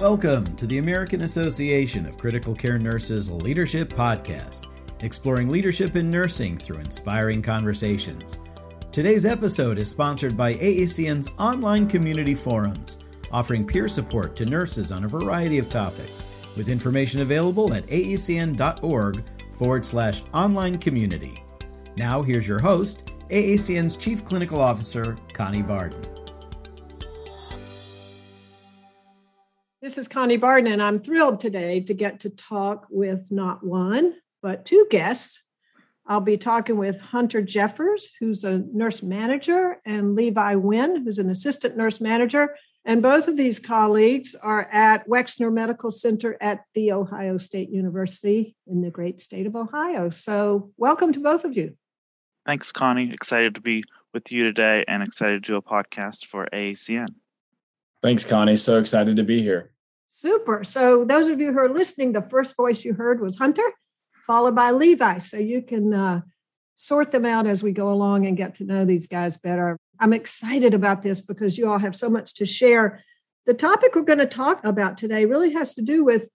Welcome to the American Association of Critical Care Nurses Leadership Podcast, exploring leadership in nursing through inspiring conversations. Today's episode is sponsored by AACN's online community forums, offering peer support to nurses on a variety of topics, with information available at aacn.org forward slash online community. Now, here's your host, AACN's Chief Clinical Officer, Connie Barden. This is Connie Barden, and I'm thrilled today to get to talk with not one, but two guests. I'll be talking with Hunter Jeffers, who's a nurse manager, and Levi Wynn, who's an assistant nurse manager. And both of these colleagues are at Wexner Medical Center at The Ohio State University in the great state of Ohio. So, welcome to both of you. Thanks, Connie. Excited to be with you today and excited to do a podcast for AACN. Thanks, Connie. So excited to be here. Super. So, those of you who are listening, the first voice you heard was Hunter, followed by Levi. So, you can uh, sort them out as we go along and get to know these guys better. I'm excited about this because you all have so much to share. The topic we're going to talk about today really has to do with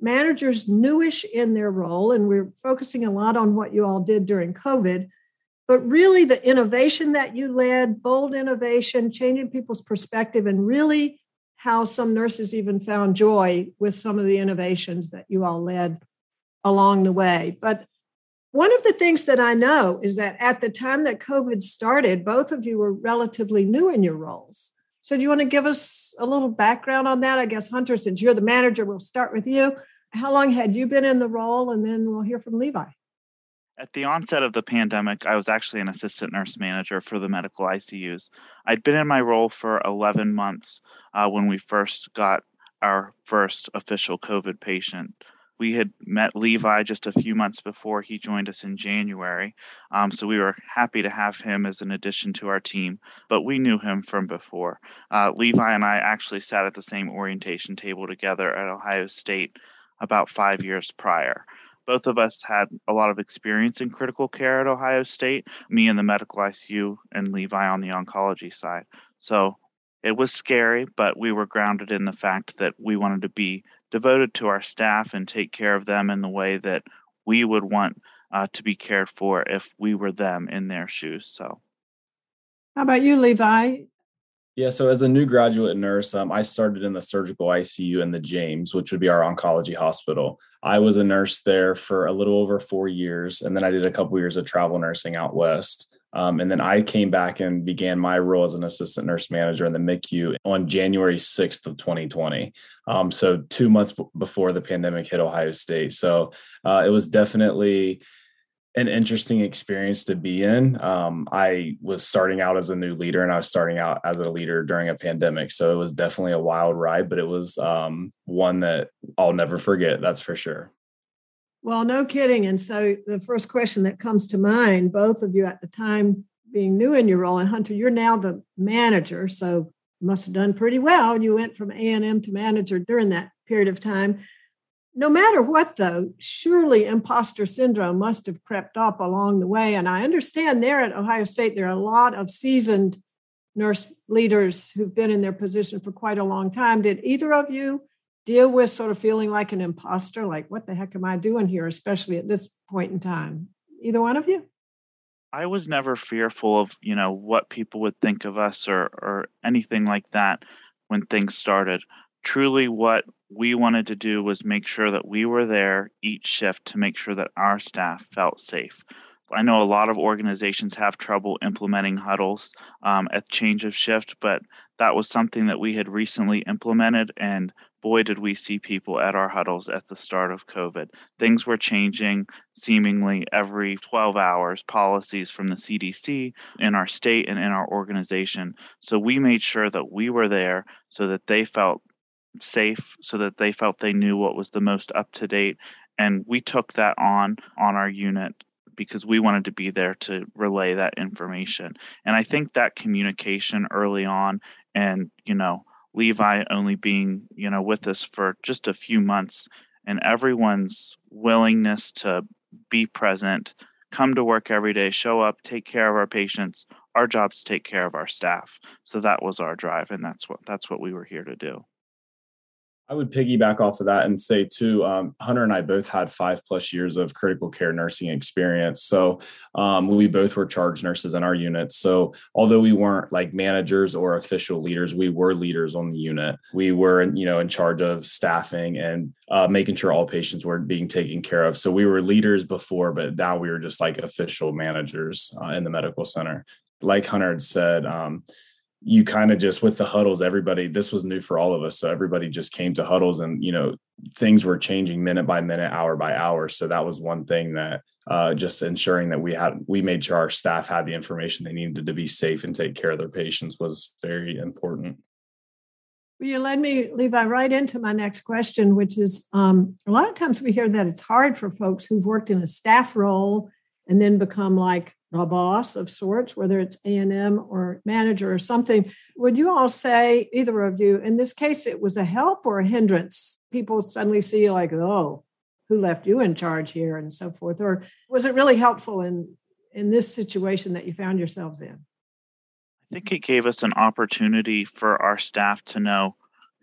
managers newish in their role, and we're focusing a lot on what you all did during COVID. But really, the innovation that you led, bold innovation, changing people's perspective, and really how some nurses even found joy with some of the innovations that you all led along the way. But one of the things that I know is that at the time that COVID started, both of you were relatively new in your roles. So, do you want to give us a little background on that? I guess, Hunter, since you're the manager, we'll start with you. How long had you been in the role? And then we'll hear from Levi. At the onset of the pandemic, I was actually an assistant nurse manager for the medical ICUs. I'd been in my role for 11 months uh, when we first got our first official COVID patient. We had met Levi just a few months before he joined us in January, um, so we were happy to have him as an addition to our team, but we knew him from before. Uh, Levi and I actually sat at the same orientation table together at Ohio State about five years prior both of us had a lot of experience in critical care at Ohio State, me in the medical ICU and Levi on the oncology side. So it was scary, but we were grounded in the fact that we wanted to be devoted to our staff and take care of them in the way that we would want uh, to be cared for if we were them in their shoes. So, how about you, Levi? Yeah, so as a new graduate nurse, um, I started in the surgical ICU in the James, which would be our oncology hospital. I was a nurse there for a little over four years, and then I did a couple years of travel nursing out west. Um, and then I came back and began my role as an assistant nurse manager in the MICU on January 6th of 2020. Um, so two months b- before the pandemic hit Ohio State. So uh, it was definitely an interesting experience to be in. Um, I was starting out as a new leader and I was starting out as a leader during a pandemic. So it was definitely a wild ride, but it was um, one that I'll never forget. That's for sure. Well, no kidding. And so the first question that comes to mind, both of you at the time being new in your role, and Hunter, you're now the manager, so must have done pretty well. You went from ANM to manager during that period of time. No matter what, though, surely imposter syndrome must have crept up along the way. And I understand there at Ohio State, there are a lot of seasoned nurse leaders who've been in their position for quite a long time. Did either of you deal with sort of feeling like an imposter, like, what the heck am I doing here, especially at this point in time? Either one of you? I was never fearful of, you know, what people would think of us or or anything like that when things started. Truly what we wanted to do was make sure that we were there each shift to make sure that our staff felt safe. I know a lot of organizations have trouble implementing huddles um, at change of shift, but that was something that we had recently implemented, and boy, did we see people at our huddles at the start of COVID. Things were changing seemingly every 12 hours, policies from the CDC in our state and in our organization. So we made sure that we were there so that they felt safe so that they felt they knew what was the most up to date. And we took that on on our unit because we wanted to be there to relay that information. And i think that communication early on and you know levi only being you know with us for just a few months and everyone's willingness to be present come to work every day show up take care of our patients our jobs take care of our staff. So that was our drive and that's what that's what we were here to do I would piggyback off of that and say too, um, Hunter and I both had five plus years of critical care nursing experience. So um, we both were charge nurses in our unit. So although we weren't like managers or official leaders, we were leaders on the unit. We were, you know, in charge of staffing and uh, making sure all patients were being taken care of. So we were leaders before, but now we were just like official managers uh, in the medical center. Like Hunter had said, um, you kind of just with the huddles everybody this was new for all of us so everybody just came to huddles and you know things were changing minute by minute hour by hour so that was one thing that uh, just ensuring that we had we made sure our staff had the information they needed to be safe and take care of their patients was very important. You led me levi right into my next question which is um, a lot of times we hear that it's hard for folks who've worked in a staff role and then become like a boss of sorts, whether it's ANM or manager or something. Would you all say, either of you, in this case, it was a help or a hindrance? People suddenly see like, oh, who left you in charge here and so forth? Or was it really helpful in, in this situation that you found yourselves in? I think it gave us an opportunity for our staff to know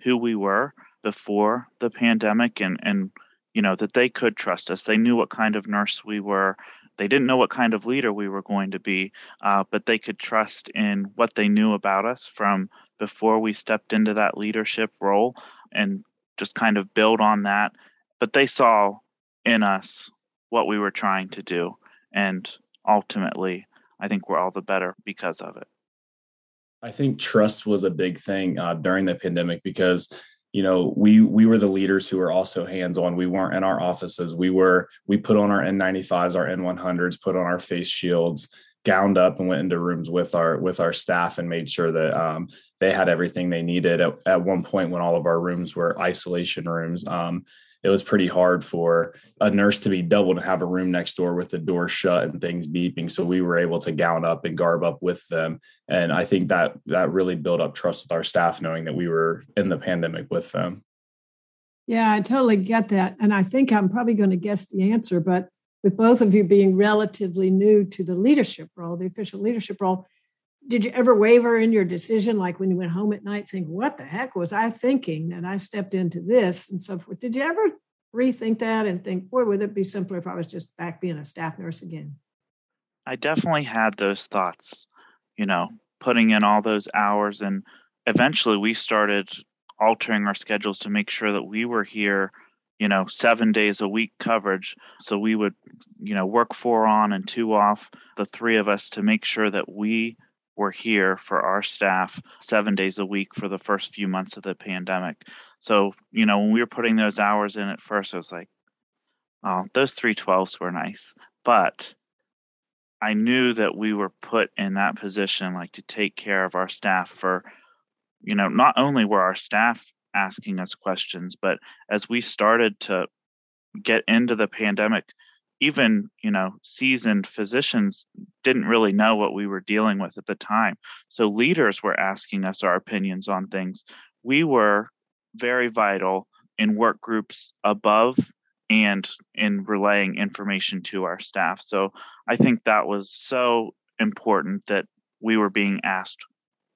who we were before the pandemic and, and you know that they could trust us. They knew what kind of nurse we were they didn't know what kind of leader we were going to be, uh, but they could trust in what they knew about us from before we stepped into that leadership role and just kind of build on that. But they saw in us what we were trying to do. And ultimately, I think we're all the better because of it. I think trust was a big thing uh, during the pandemic because you know we we were the leaders who were also hands on we weren't in our offices. We were we put on our n95s our n100s put on our face shields gowned up and went into rooms with our with our staff and made sure that um, they had everything they needed. At, at one point when all of our rooms were isolation rooms um, it was pretty hard for a nurse to be doubled and have a room next door with the door shut and things beeping. So we were able to gown up and garb up with them. And I think that that really built up trust with our staff, knowing that we were in the pandemic with them. Yeah, I totally get that. And I think I'm probably going to guess the answer, but with both of you being relatively new to the leadership role, the official leadership role, did you ever waver in your decision? Like when you went home at night think what the heck was i thinking that i stepped into this? And so forth. Did you ever rethink that and think boy would it be simpler if i was just back being a staff nurse again? I definitely had those thoughts you know putting in all those hours. And eventually we started altering our schedules to make sure that we were here you know seven days a week coverage. So we would you know work four on and two off the three of us to make sure that we were here for our staff seven days a week for the first few months of the pandemic. So, you know, when we were putting those hours in at first, I was like, oh, those 312s were nice. But I knew that we were put in that position, like to take care of our staff for, you know, not only were our staff asking us questions, but as we started to get into the pandemic, even you know seasoned physicians didn't really know what we were dealing with at the time. So leaders were asking us our opinions on things. We were very vital in work groups above and in relaying information to our staff. So i think that was so important that we were being asked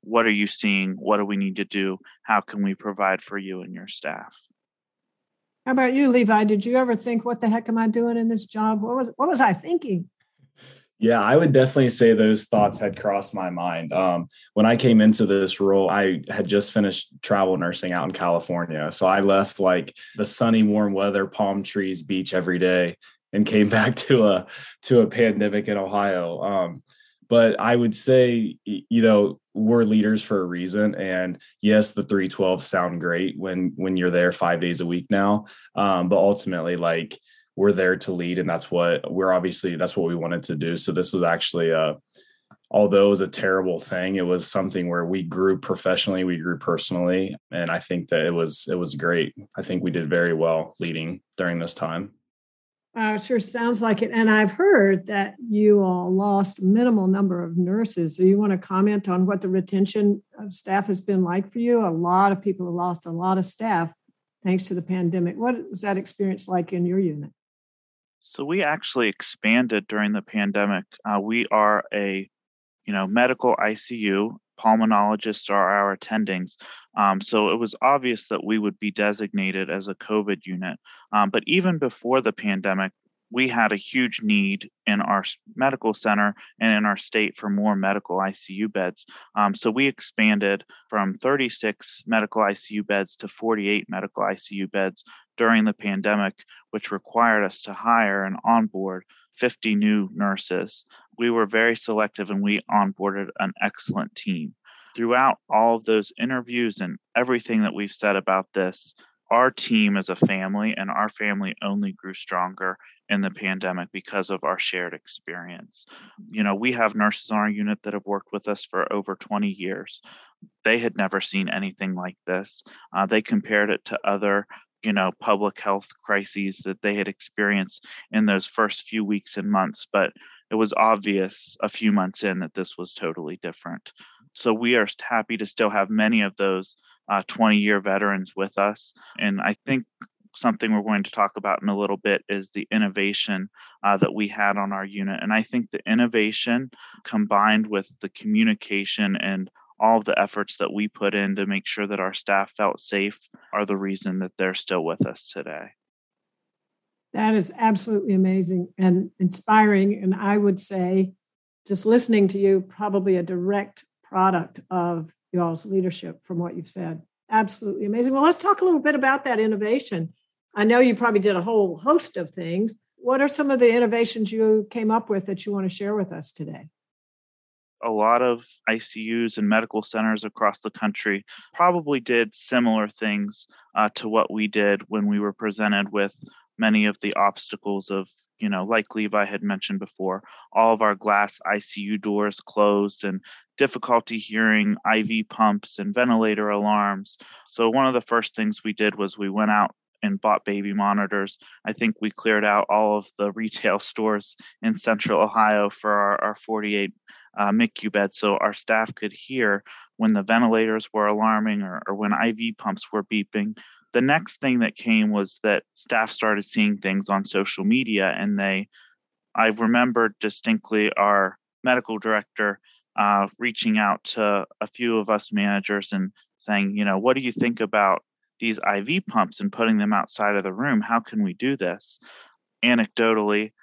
what are you seeing? What do we need to do? How can we provide for you and your staff how about you, Levi? Did you ever think, "What the heck am I doing in this job? What was what was I thinking?" Yeah, I would definitely say those thoughts had crossed my mind. Um, when I came into this role, I had just finished travel nursing out in California. So I left like the sunny, warm weather, palm trees, beach every day and came back to a to a pandemic in Ohio. Um, but I would say, you know, we're leaders for a reason. And yes, the 312 sound great when when you're there five days a week now. Um, but ultimately, like we're there to lead, and that's what we're obviously that's what we wanted to do. So this was actually a although it was a terrible thing, it was something where we grew professionally, we grew personally, and I think that it was it was great. I think we did very well leading during this time. Uh, sure sounds like it. And I've heard that you all lost minimal number of nurses. Do you want to comment on what the retention of staff has been like for you? A lot of people have lost a lot of staff thanks to the pandemic. What was that experience like in your unit? So we actually expanded during the pandemic. Uh, we are a, you know, medical ICU, pulmonologists are our attendings. Um, so it was obvious that we would be designated as a COVID unit. Um, but even before the pandemic, we had a huge need in our medical center and in our state for more medical ICU beds. Um, so we expanded from 36 medical ICU beds to 48 medical ICU beds during the pandemic, which required us to hire and onboard 50 new nurses. We were very selective and we onboarded an excellent team. Throughout all of those interviews and everything that we've said about this, our team is a family and our family only grew stronger in the pandemic because of our shared experience. You know, we have nurses on our unit that have worked with us for over 20 years. They had never seen anything like this. Uh, they compared it to other you know public health crises that they had experienced in those first few weeks and months but it was obvious a few months in that this was totally different so we are happy to still have many of those 20 uh, year veterans with us and i think something we're going to talk about in a little bit is the innovation uh, that we had on our unit. And I think the innovation combined with the communication and all of the efforts that we put in to make sure that our staff felt safe are the reason that they're still with us today. That is absolutely amazing and inspiring. And I would say, just listening to you, probably a direct product of y'all's leadership from what you've said. Absolutely amazing. Well, let's talk a little bit about that innovation. I know you probably did a whole host of things. What are some of the innovations you came up with that you want to share with us today? a lot of ICUs and medical centers across the country probably did similar things uh, to what we did when we were presented with many of the obstacles of, you know, like Levi had mentioned before, all of our glass ICU doors closed and difficulty hearing IV pumps and ventilator alarms. So, one of the first things we did was we went out and bought baby monitors. I think we cleared out all of the retail stores in central Ohio for our, our 48 uh, MICU beds so our staff could hear when the ventilators were alarming or, or when IV pumps were beeping. The next thing that came was that staff started seeing things on social media, and they, I remember distinctly our medical director uh, reaching out to a few of us managers and saying, you know, what do you think about these IV pumps and putting them outside of the room. How can we do this? Anecdotally,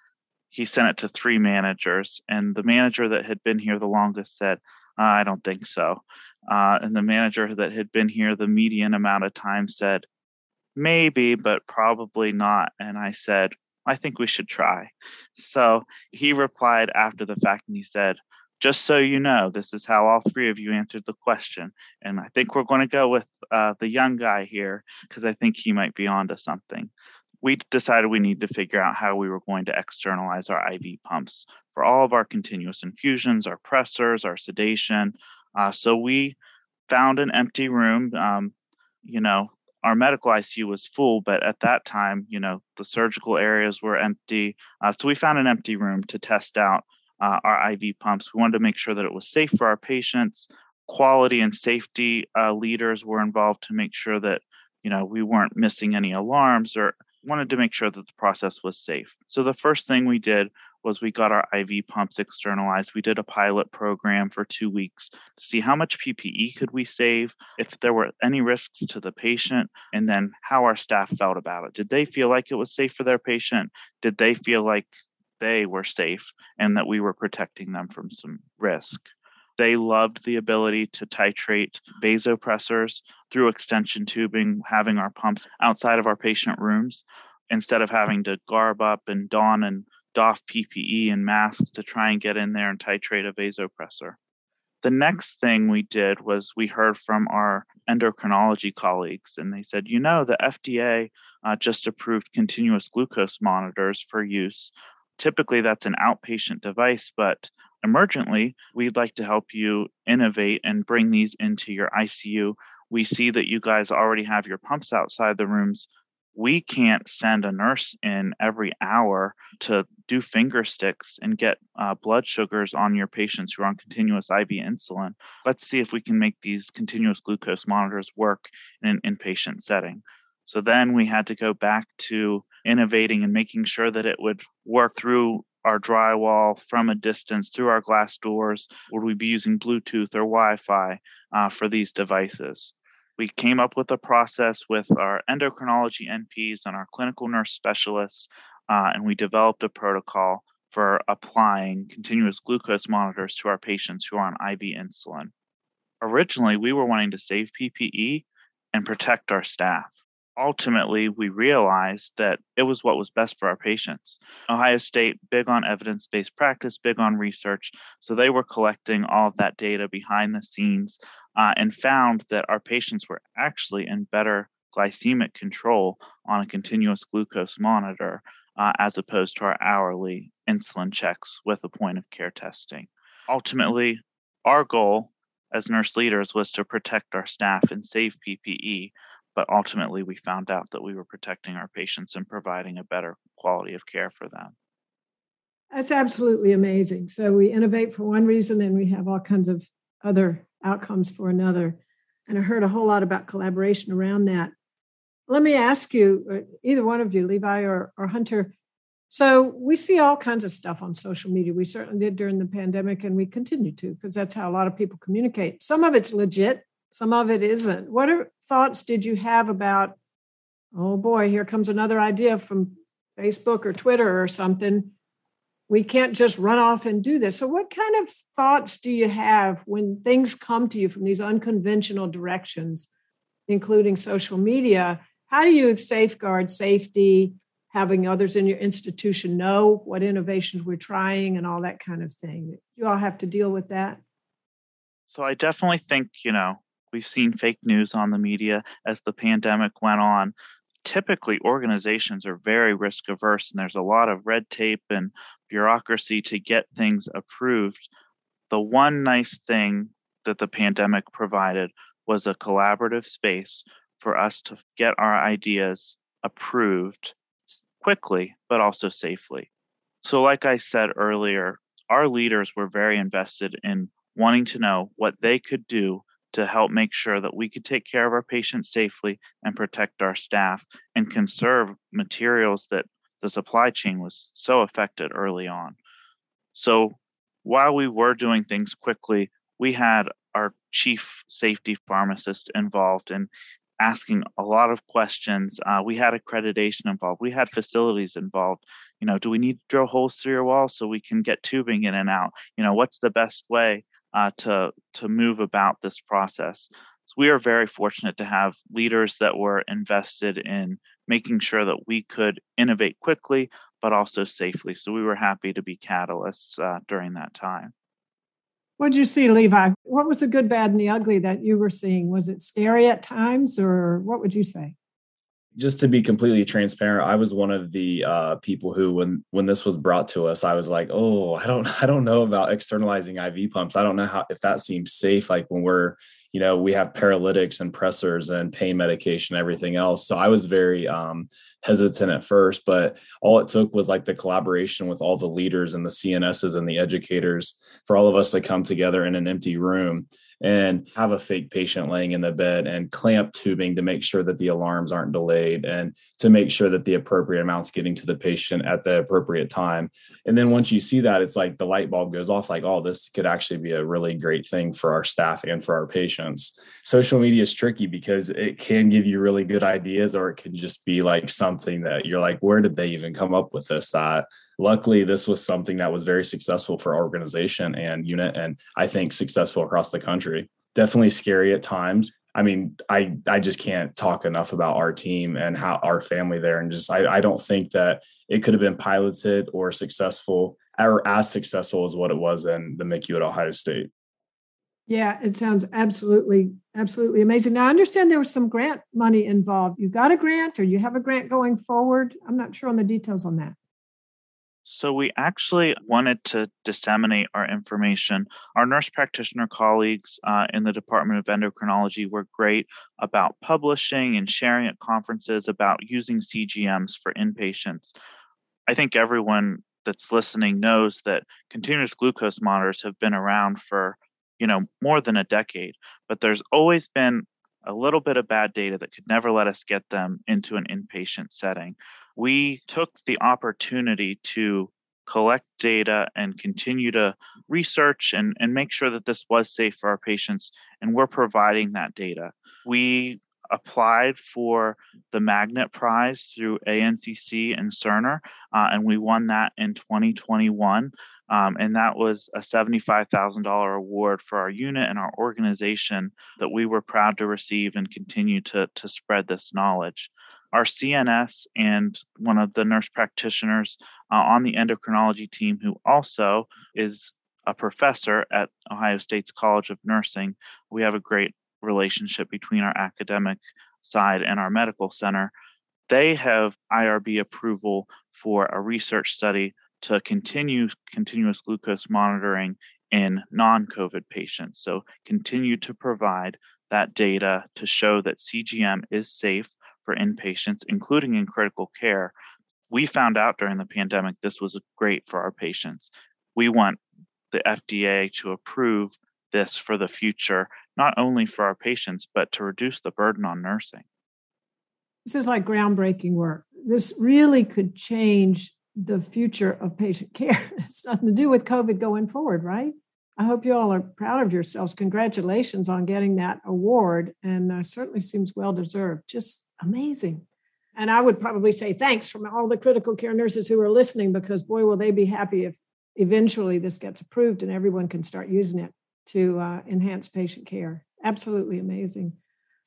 he sent it to three managers, and the manager that had been here the longest said, I don't think so. Uh, and the manager that had been here the median amount of time said, maybe, but probably not. And I said, I think we should try. So he replied after the fact and he said, just so you know, this is how all three of you answered the question. And I think we're going to go with uh, the young guy here because I think he might be onto something. We decided we need to figure out how we were going to externalize our IV pumps for all of our continuous infusions, our pressors, our sedation. Uh, so we found an empty room. Um, you know, our medical ICU was full, but at that time, you know, the surgical areas were empty. Uh, so we found an empty room to test out uh, our IV pumps. We wanted to make sure that it was safe for our patients. Quality and safety uh, leaders were involved to make sure that you know we weren't missing any alarms or wanted to make sure that the process was safe. So the first thing we did was we got our IV pumps externalized. We did a pilot program for 2 weeks to see how much PPE could we save, if there were any risks to the patient, and then how our staff felt about it. Did they feel like it was safe for their patient? Did they feel like they were safe and that we were protecting them from some risk. They loved the ability to titrate vasopressors through extension tubing, having our pumps outside of our patient rooms instead of having to garb up and don and doff PPE and masks to try and get in there and titrate a vasopressor. The next thing we did was we heard from our endocrinology colleagues, and they said, you know, the FDA uh, just approved continuous glucose monitors for use typically that's an outpatient device, but emergently, we'd like to help you innovate and bring these into your ICU. We see that you guys already have your pumps outside the rooms. We can't send a nurse in every hour to do finger sticks and get uh, blood sugars on your patients who are on continuous IV insulin. Let's see if we can make these continuous glucose monitors work in an inpatient setting. So then we had to go back to innovating and making sure that it would work through our drywall from a distance through our glass doors? Would we be using Bluetooth or Wi Fi uh, for these devices? We came up with a process with our endocrinology NPs and our clinical nurse specialists, uh, and we developed a protocol for applying continuous glucose monitors to our patients who are on IV insulin. Originally, we were wanting to save PPE and protect our staff. Ultimately, we realized that it was what was best for our patients. Ohio State, big on evidence based practice, big on research. So they were collecting all of that data behind the scenes uh, and found that our patients were actually in better glycemic control on a continuous glucose monitor uh, as opposed to our hourly insulin checks with a point of care testing. Ultimately, our goal as nurse leaders was to protect our staff and save PPE, but ultimately we found out that we were protecting our patients and providing a better quality of care for them. That's absolutely amazing. So we innovate for one reason and we have all kinds of other outcomes for another. And I heard a whole lot about collaboration around that. Let me ask you, uh, either one of you, Levi or, or Hunter, so we see all kinds of stuff on social media. We certainly did during the pandemic, and we continue to because that's how a lot of people communicate. Some of it's legit, some of it isn't. What are, thoughts did you have about, oh boy, here comes another idea from Facebook or Twitter or something? We can't just run off and do this. So, what kind of thoughts do you have when things come to you from these unconventional directions, including social media? How do you safeguard safety? having others in your institution know what innovations we're trying and all that kind of thing. You all have to deal with that. So I definitely think, you know, we've seen fake news on the media as the pandemic went on. Typically, organizations are very risk averse, and there's a lot of red tape and bureaucracy to get things approved. The one nice thing that the pandemic provided was a collaborative space for us to get our ideas approved quickly, but also safely. So, like I said earlier, our leaders were very invested in wanting to know what they could do to help make sure that we could take care of our patients safely and protect our staff and conserve materials that the supply chain was so affected early on. So, while we were doing things quickly, we had our chief safety pharmacist involved and asking a lot of questions. Uh, we had accreditation involved. We had facilities involved. You know, do we need to drill holes through your wall so we can get tubing in and out? You know, what's the best way uh, to to move about this process? So we are very fortunate to have leaders that were invested in making sure that we could innovate quickly, but also safely. So we were happy to be catalysts uh, during that time. What did you see, Levi? What was the good, bad, and the ugly that you were seeing? Was it scary at times, or what would you say? Just to be completely transparent, I was one of the uh, people who, when when this was brought to us, I was like, "Oh, I don't, I don't know about externalizing IV pumps. I don't know how if that seems safe. Like when we're, you know, we have paralytics and pressors and pain medication, everything else. So I was very um, hesitant at first, but all it took was like the collaboration with all the leaders and the CNSs and the educators for all of us to come together in an empty room and have a fake patient laying in the bed and clamp tubing to make sure that the alarms aren't delayed and to make sure that the appropriate amount's getting to the patient at the appropriate time. And then once you see that, it's like the light bulb goes off like, oh, this could actually be a really great thing for our staff and for our patients. Social media is tricky because it can give you really good ideas or it can just be like something that you're like, where did they even come up with this? That luckily this was something that was very successful for our organization and unit and i think successful across the country definitely scary at times i mean i i just can't talk enough about our team and how our family there and just i, I don't think that it could have been piloted or successful or as successful as what it was in the micu at ohio state yeah, it sounds absolutely, absolutely amazing. Now, I understand there was some grant money involved. You got a grant or you have a grant going forward? I'm not sure on the details on that. So, we actually wanted to disseminate our information. Our nurse practitioner colleagues uh, in the Department of Endocrinology were great about publishing and sharing at conferences about using CGMs for inpatients. I think everyone that's listening knows that continuous glucose monitors have been around for you know more than a decade but there's always been a little bit of bad data that could never let us get them into an inpatient setting we took the opportunity to collect data and continue to research and, and make sure that this was safe for our patients. And we're providing that data. We applied for the Magnet Prize through ANCC and Cerner, uh, and we won that in 2021. Um, and that was a $75,000 award for our unit and our organization that we were proud to receive and continue to, to spread this knowledge. Our CNS and one of the nurse practitioners uh, on the endocrinology team, who also is a professor at Ohio State's College of Nursing, we have a great relationship between our academic side and our medical center. They have IRB approval for a research study to continue continuous glucose monitoring in non COVID patients. So, continue to provide that data to show that CGM is safe for inpatients, including in critical care. We found out during the pandemic this was great for our patients. We want the FDA to approve this for the future, not only for our patients, but to reduce the burden on nursing. This is like groundbreaking work. This really could change the future of patient care. It's nothing to do with COVID going forward, right? I hope you all are proud of yourselves. Congratulations on getting that award, and uh, certainly seems well deserved. Just amazing. And I would probably say thanks from all the critical care nurses who are listening, because boy, will they be happy if eventually this gets approved and everyone can start using it to uh, enhance patient care. Absolutely amazing.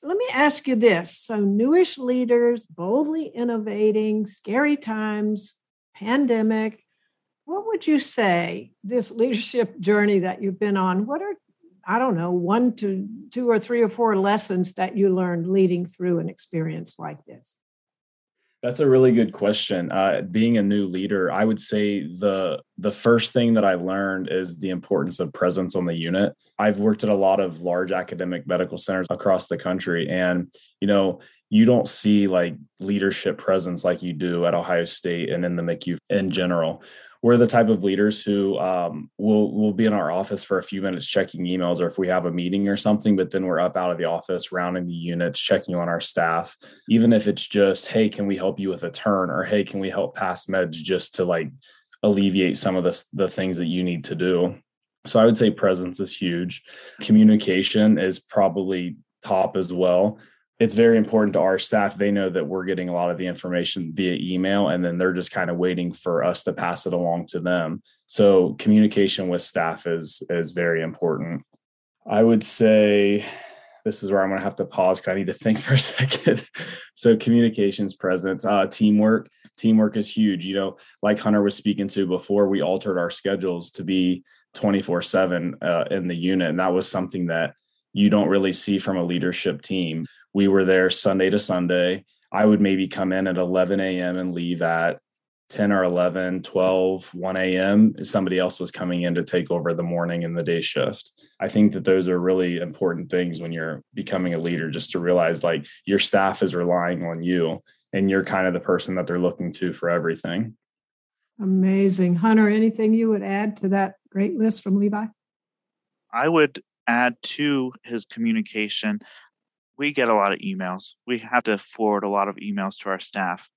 Let me ask you this. So, newish leaders, boldly innovating, scary times, pandemic. What would you say this leadership journey that you've been on? What are, I don't know, one to two or three or four lessons that you learned leading through an experience like this? That's a really good question. Uh, being a new leader, I would say the the first thing that I learned is the importance of presence on the unit. I've worked at a lot of large academic medical centers across the country, and you know, you don't see like leadership presence like you do at Ohio State and in the MICU in general. We're the type of leaders who um, will will be in our office for a few minutes checking emails, or if we have a meeting or something, but then we're up out of the office, rounding the units, checking on our staff. Even if it's just, hey, can we help you with a turn, or hey, can we help pass meds, just to like alleviate some of the the things that you need to do. So I would say presence is huge. Communication is probably top as well it's very important to our staff. They know that we're getting a lot of the information via email, and then they're just kind of waiting for us to pass it along to them. So communication with staff is is very important. I would say this is where I'm going to have to pause because I need to think for a second. so communications presence, uh, teamwork. Teamwork is huge. You know, like Hunter was speaking to before, we altered our schedules to be 24 uh, 7 in the unit. And that was something that you don't really see from a leadership team. We were there Sunday to Sunday. I would maybe come in at 11 a.m. and leave at 10 or 11, 12, 1 a.m. Somebody else was coming in to take over the morning and the day shift. I think that those are really important things when you're becoming a leader, just to realize like your staff is relying on you and you're kind of the person that they're looking to for everything. Amazing. Hunter, anything you would add to that great list from Levi? I would add to his communication we get a lot of emails. We have to forward a lot of emails to our staff.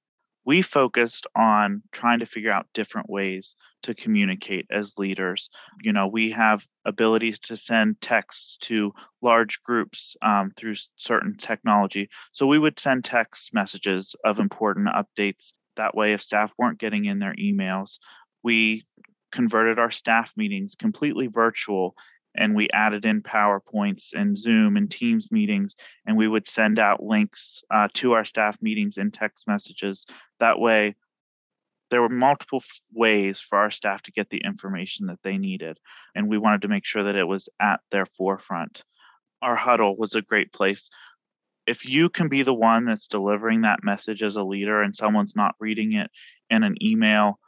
We focused on trying to figure out different ways to communicate as leaders. You know, we have abilities to send texts to large groups um, through certain technology. So we would send text messages of important updates. That way, if staff weren't getting in their emails, we converted our staff meetings completely virtual and we added in PowerPoints and Zoom and Teams meetings, and we would send out links uh, to our staff meetings in text messages. That way, there were multiple f- ways for our staff to get the information that they needed, and we wanted to make sure that it was at their forefront. Our huddle was a great place. If you can be the one that's delivering that message as a leader and someone's not reading it in an email,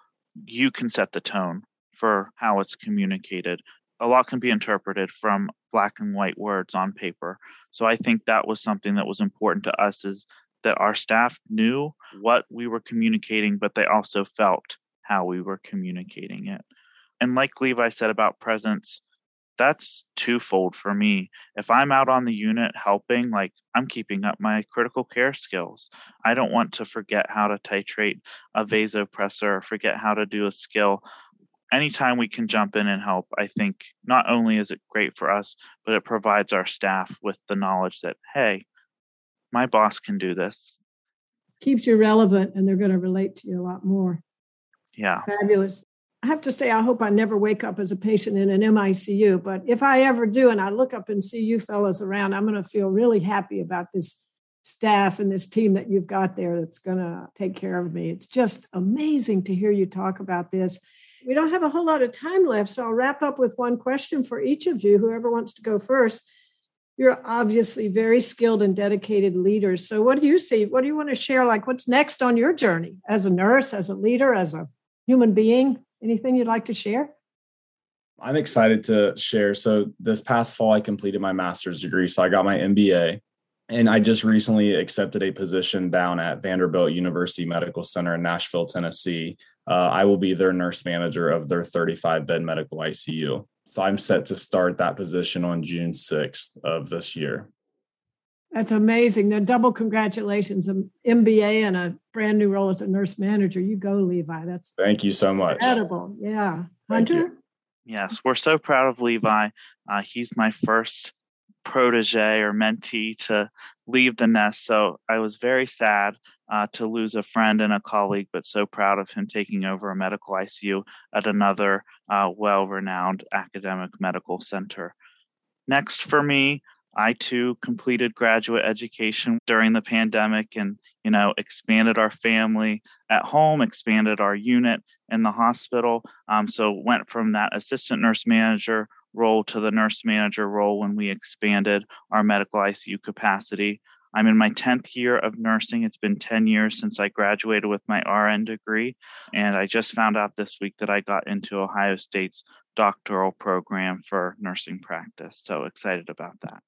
you can set the tone for how it's communicated a lot can be interpreted from black and white words on paper. So I think that was something that was important to us is that our staff knew what we were communicating, but they also felt how we were communicating it. And like Levi said about presence, that's twofold for me. If I'm out on the unit helping, like I'm keeping up my critical care skills. I don't want to forget how to titrate a vasopressor or forget how to do a skill anytime we can jump in and help, I think not only is it great for us, but it provides our staff with the knowledge that, hey, my boss can do this. Keeps you relevant and they're going to relate to you a lot more. Yeah. Fabulous. I have to say, I hope I never wake up as a patient in an MICU, but if I ever do and I look up and see you fellows around, I'm going to feel really happy about this staff and this team that you've got there that's going to take care of me. It's just amazing to hear you talk about this. We don't have a whole lot of time left, so I'll wrap up with one question for each of you, whoever wants to go first. You're obviously very skilled and dedicated leaders. So, what do you see? What do you want to share? Like, what's next on your journey as a nurse, as a leader, as a human being? Anything you'd like to share? I'm excited to share. So, this past fall, I completed my master's degree. So, I got my MBA, and I just recently accepted a position down at Vanderbilt University Medical Center in Nashville, Tennessee. Uh, I will be their nurse manager of their 35 bed medical ICU. So, I'm set to start that position on June 6th of this year. That's amazing. The double congratulations, an MBA and a brand new role as a nurse manager. You go, Levi. That's thank you so much. Incredible. Yeah. Hunter? Yes, we're so proud of Levi. Uh, he's my first protege or mentee to leave the nest. So I was very sad uh, to lose a friend and a colleague, but so proud of him taking over a medical ICU at another uh, well renowned academic medical center. Next for me, I too completed graduate education during the pandemic and, you know, expanded our family at home, expanded our unit in the hospital. Um, so went from that assistant nurse manager role to the nurse manager role when we expanded our medical ICU capacity. I'm in my 10th year of nursing. It's been 10 years since I graduated with my RN degree. And I just found out this week that I got into Ohio State's doctoral program for nursing practice. So excited about that.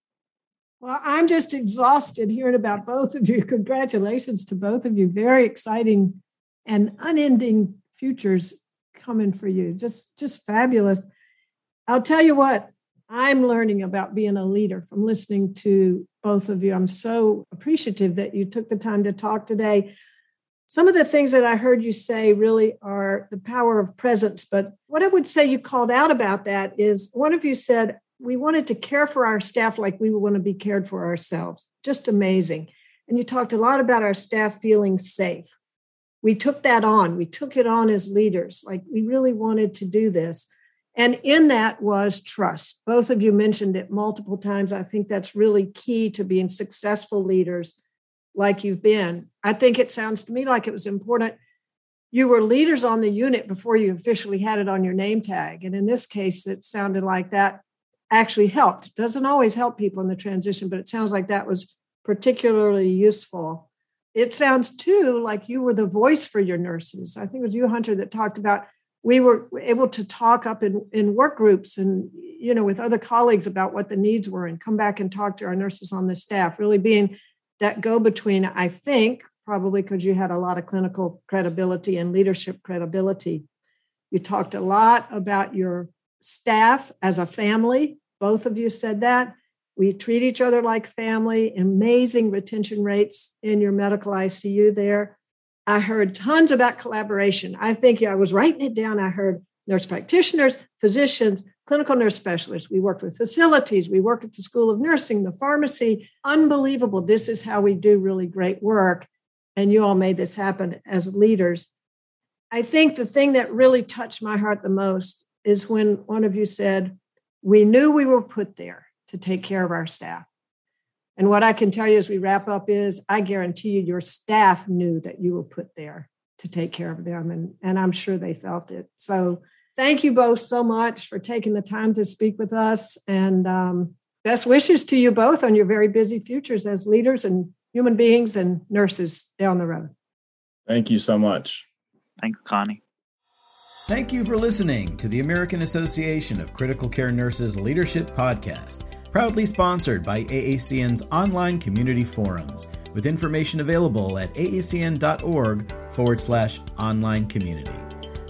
Well, I'm just exhausted hearing about both of you. Congratulations to both of you. Very exciting and unending futures coming for you. Just just fabulous. I'll tell you what, I'm learning about being a leader from listening to both of you. I'm so appreciative that you took the time to talk today. Some of the things that I heard you say really are the power of presence. But what I would say you called out about that is one of you said, we wanted to care for our staff like we want to be cared for ourselves. Just amazing. And you talked a lot about our staff feeling safe. We took that on. We took it on as leaders. Like we really wanted to do this. And in that was trust. Both of you mentioned it multiple times. I think that's really key to being successful leaders like you've been. I think it sounds to me like it was important. You were leaders on the unit before you officially had it on your name tag. And in this case, it sounded like that actually helped. It doesn't always help people in the transition, but it sounds like that was particularly useful. It sounds too like you were the voice for your nurses. I think it was you, Hunter, that talked about we were able to talk up in, in work groups and you know with other colleagues about what the needs were and come back and talk to our nurses on the staff really being that go between i think probably because you had a lot of clinical credibility and leadership credibility you talked a lot about your staff as a family both of you said that. We treat each other like family, amazing retention rates in your medical ICU there. I heard tons about collaboration. I think yeah, I was writing it down. I heard nurse practitioners, physicians, clinical nurse specialists. We worked with facilities. We work at the School of Nursing, the pharmacy. Unbelievable. This is how we do really great work. And you all made this happen as leaders. I think the thing that really touched my heart the most is when one of you said, we knew we were put there to take care of our staff. And what I can tell you as we wrap up is I guarantee you, your staff knew that you were put there to take care of them. And, and I'm sure they felt it. So thank you both so much for taking the time to speak with us. And um, best wishes to you both on your very busy futures as leaders and human beings and nurses down the road. Thank you so much. Thanks, Connie. Thank you for listening to the American Association of Critical Care Nurses Leadership Podcast, proudly sponsored by AACN's online community forums, with information available at aacn.org forward slash online community.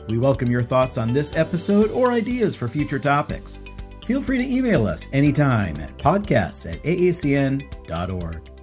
We welcome your thoughts on this episode or ideas for future topics. Feel free to email us anytime at podcasts at aacn.org.